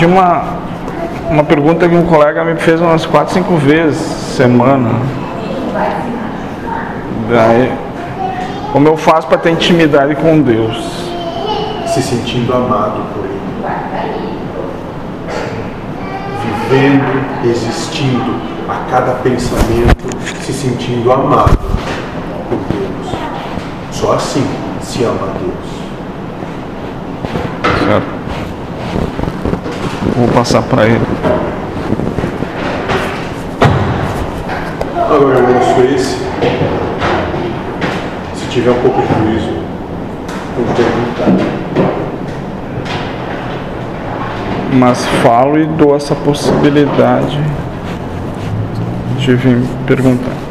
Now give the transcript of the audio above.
tinha uma, uma pergunta que um colega me fez umas quatro, cinco vezes semana. Daí, como eu faço para ter intimidade com Deus? Se sentindo amado por Ele. Vivendo, existindo a cada pensamento, se sentindo amado por Deus. Só assim se ama a Deus. Certo? Vou passar para ele. Agora, irmãos, esse, se tiver um pouco de juízo, vou perguntar. Mas falo e dou essa possibilidade de vir perguntar.